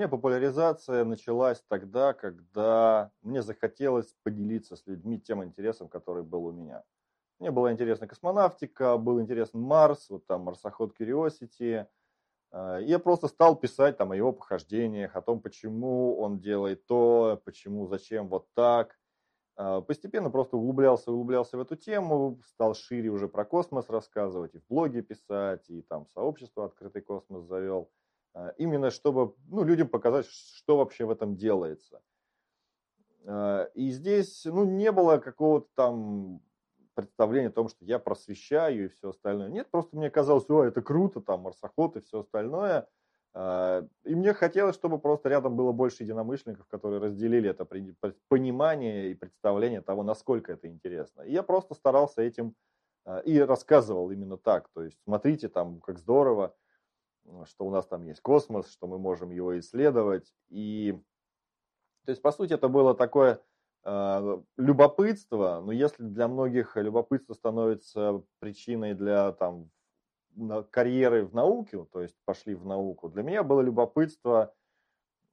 меня популяризация началась тогда, когда мне захотелось поделиться с людьми тем интересом, который был у меня. Мне была интересна космонавтика, был интересен Марс, вот там марсоход Curiosity. А, я просто стал писать там о его похождениях, о том, почему он делает то, почему, зачем вот так. А, постепенно просто углублялся, углублялся в эту тему, стал шире уже про космос рассказывать, и в блоге писать, и там сообщество «Открытый космос» завел. А, именно чтобы ну, людям показать, что вообще в этом делается. А, и здесь ну, не было какого-то там представления о том, что я просвещаю и все остальное. Нет, просто мне казалось, о, это круто, там, марсоход и все остальное – а, и мне хотелось, чтобы просто рядом было больше единомышленников, которые разделили это понимание и представление того, насколько это интересно. И я просто старался этим и рассказывал именно так. То есть смотрите там, как здорово, что у нас там есть космос, что мы можем его исследовать. И то есть, по сути, это было такое э, любопытство, но если для многих любопытство становится причиной для там карьеры в науке, то есть пошли в науку, для меня было любопытство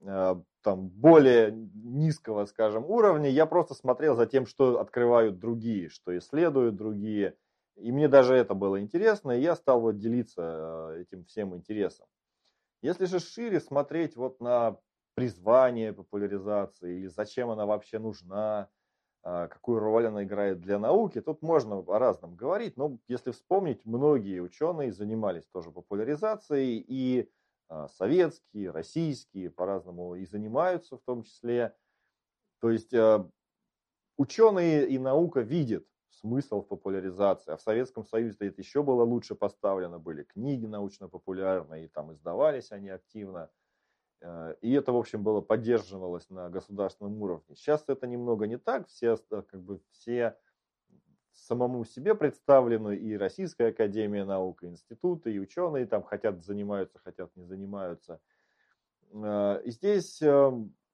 э, там более низкого, скажем, уровня. Я просто смотрел за тем, что открывают другие, что исследуют другие. И мне даже это было интересно, и я стал вот делиться э, этим всем интересом. Если же шире смотреть вот на призвание популяризации или зачем она вообще нужна, а, какую роль она играет для науки. Тут можно о разном говорить, но если вспомнить, многие ученые занимались тоже популяризацией, и а, советские, российские по-разному и занимаются в том числе. То есть а, ученые и наука видят смысл в популяризации. А в Советском Союзе это еще было лучше поставлено. Были книги научно-популярные, и там издавались они активно. Э, и это, в общем, было поддерживалось на государственном уровне. Сейчас это немного не так. Все, как бы, все самому себе представлены, и Российская Академия Наук, и институты, и ученые там хотят занимаются, хотят не занимаются. Э, и здесь, э,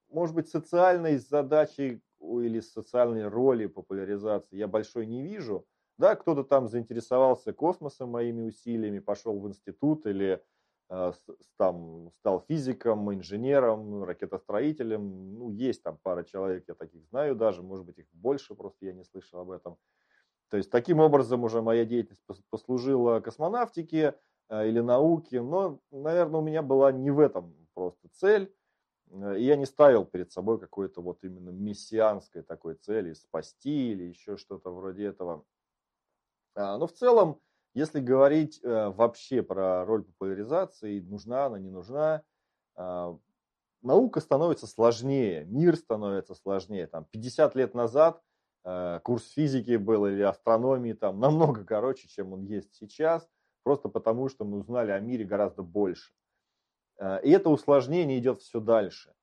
может быть, социальной задачи или социальной роли популяризации я большой не вижу. Да, кто-то там заинтересовался космосом моими усилиями, пошел в институт или Э, там стал физиком, инженером, ракетостроителем. Ну, есть там пара человек, я таких знаю даже, может быть, их больше, просто я не слышал об этом. То есть, таким образом уже моя деятельность послужила космонавтике э, или науке, но, наверное, у меня была не в этом просто цель. Э, и я не ставил перед собой какой-то вот именно мессианской такой цели, спасти или еще что-то вроде этого. А, но в целом, если говорить э, вообще про роль популяризации, нужна она, не нужна, э, наука становится сложнее, мир становится сложнее. Там 50 лет назад э, курс физики был или астрономии там намного короче, чем он есть сейчас, просто потому что мы узнали о мире гораздо больше. Э, и это усложнение идет все дальше.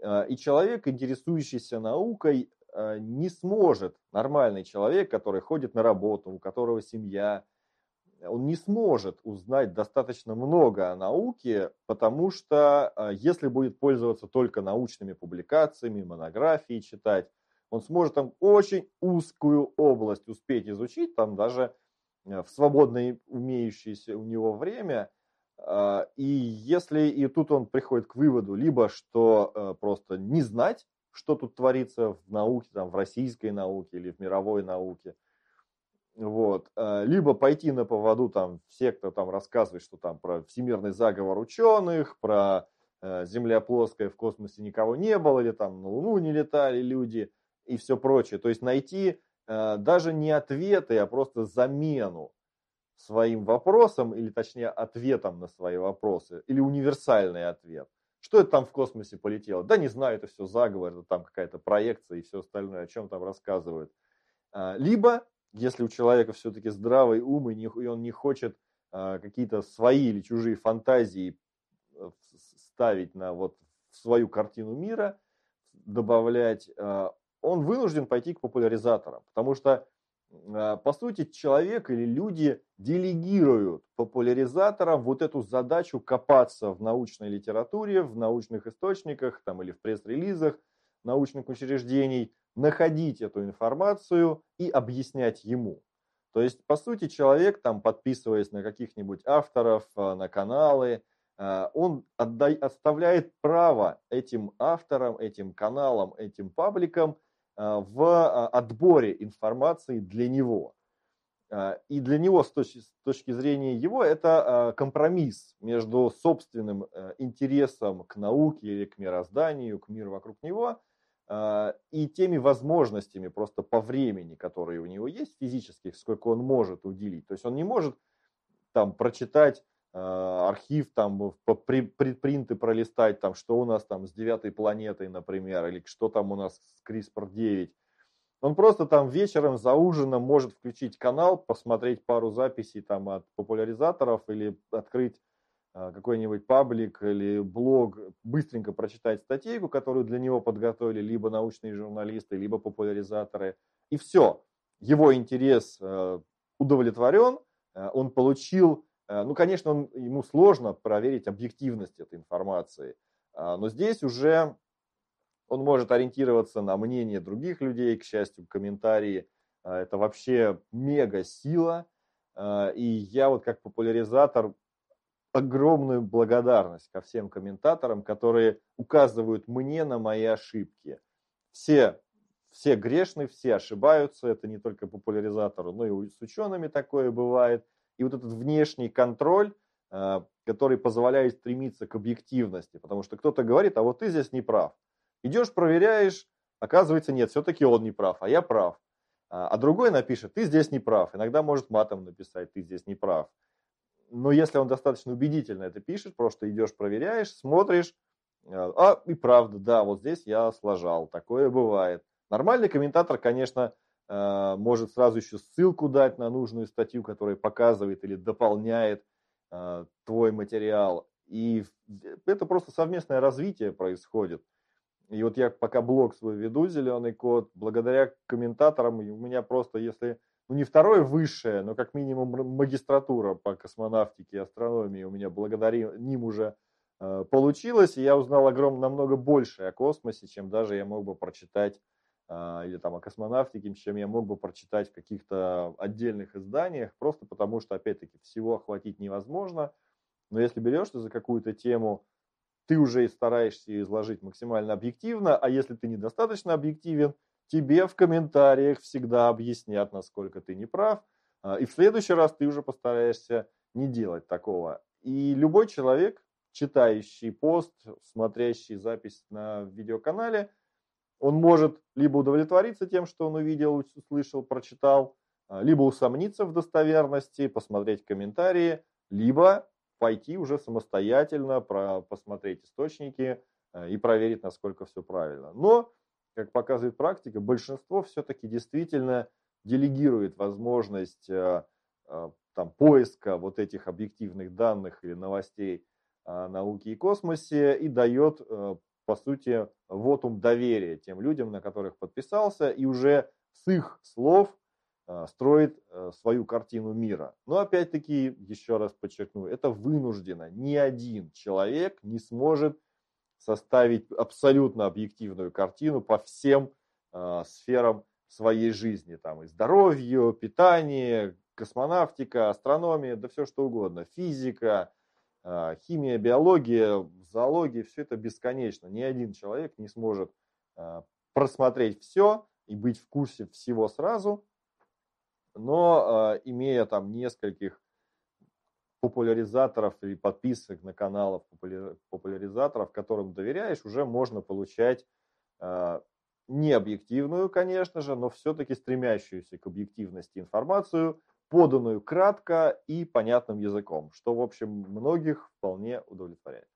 Э, и человек, интересующийся наукой, э, не сможет, нормальный человек, который ходит на работу, у которого семья, он не сможет узнать достаточно много о науке, потому что если будет пользоваться только научными публикациями, монографии читать, он сможет там очень узкую область успеть изучить, там даже в свободное умеющееся у него время. А, и если и тут он приходит к выводу, либо что э, просто не знать, что тут творится в науке, там, в российской науке или в мировой науке, вот. Э, либо пойти на поводу там все, кто там рассказывает, что там про всемирный заговор ученых, про э, Земля плоская, в космосе никого не было, или там на Луну не летали люди и все прочее. То есть найти э, даже не ответы, а просто замену своим вопросам, или точнее ответом на свои вопросы, или универсальный ответ. Что это там в космосе полетело? Да не знаю, это все заговор, это там какая-то проекция и все остальное, о чем там рассказывают. Либо если у человека все-таки здравый ум, и, он не хочет а, какие-то свои или чужие фантазии э, ставить на вот свою картину мира, добавлять, а, он вынужден пойти к популяризаторам, потому что а, по сути, человек или люди делегируют популяризаторам вот эту задачу копаться в научной литературе, в научных источниках там, или в пресс-релизах научных учреждений, находить эту информацию и объяснять ему. То есть, по сути, человек, там, подписываясь на каких-нибудь авторов, э, на каналы, э, он отдай, оставляет право этим авторам, этим каналам, этим пабликам в отборе информации для него. И для него, с точки, с точки зрения его, это компромисс между собственным интересом к науке или к мирозданию, к миру вокруг него – а, и теми возможностями просто по времени, которые у него есть физических, сколько он может уделить. То есть он не может там прочитать архив, там предпринты пролистать, там что у нас там с девятой планетой, например, или что там у нас с CRISPR-9. Он просто там вечером за ужином может включить канал, посмотреть пару записей там от популяризаторов или открыть а, какой-нибудь паблик или блог, быстренько прочитать статейку, которую для него подготовили либо научные журналисты, либо популяризаторы. И все, его интерес э, удовлетворен, э, он получил, э, ну, конечно, он, ему сложно проверить объективность этой информации, а, но здесь уже он может ориентироваться на мнение других людей, к счастью, комментарии. Это вообще мега сила. И я вот как популяризатор огромную благодарность ко всем комментаторам, которые указывают мне на мои ошибки. Все, все грешны, все ошибаются, это не только популяризатору, но и с учеными такое бывает. И вот этот внешний контроль, э, который позволяет стремиться к объективности, потому что кто-то говорит, а вот ты здесь не прав. Идешь, проверяешь, оказывается, нет, все-таки он не прав, а я прав. А, а другой напишет, ты здесь не прав. Иногда может матом написать, ты здесь не прав но если он достаточно убедительно это пишет, просто идешь, проверяешь, смотришь, э, а, и правда, да, вот здесь я сложал, такое бывает. Нормальный комментатор, конечно, может сразу еще ссылку дать на нужную статью, которая показывает или дополняет э, твой материал. И это просто совместное развитие происходит. И вот я пока блог свой веду, «Зеленый код», благодаря комментаторам у меня просто, если ну не второе высшее, но как минимум магистратура по космонавтике и астрономии у меня благодаря ним уже э, получилось, и я узнал огромно, намного больше о космосе, чем даже я мог бы прочитать э, или там о космонавтике, чем я мог бы прочитать в каких-то отдельных изданиях, просто потому что, опять-таки, всего охватить невозможно. Но если берешься за какую-то тему, ты уже и стараешься изложить максимально объективно, а если ты недостаточно объективен, тебе в комментариях всегда объяснят, насколько ты не прав, а, и в следующий раз ты уже постараешься не делать такого. И любой человек, читающий пост, смотрящий запись на видеоканале, он может либо удовлетвориться тем, что он увидел, услышал, прочитал, а, либо усомниться в достоверности, посмотреть комментарии, либо пойти уже самостоятельно, посмотреть источники а, и проверить, насколько все правильно. Но как показывает практика, большинство все-таки действительно делегирует возможность э, там, поиска вот этих объективных данных или новостей о науке и космосе и дает, по сути, вотум доверия тем людям, на которых подписался, и уже с их слов строит свою картину мира. Но опять-таки, еще раз подчеркну, это вынуждено. Ни один человек не сможет составить абсолютно объективную картину по всем э, сферам своей жизни. Там и здоровье, питание, космонавтика, астрономия, да все что угодно. Физика, химия, биология, зоология, все это бесконечно. Ни один человек не сможет э, просмотреть все и быть в курсе всего сразу. Но э, имея там нескольких популяризаторов или подписок на каналов популяризаторов, которым доверяешь, уже можно получать э, не объективную, конечно же, но все-таки стремящуюся к объективности информацию, поданную кратко и понятным языком, что, в общем, многих вполне удовлетворяет.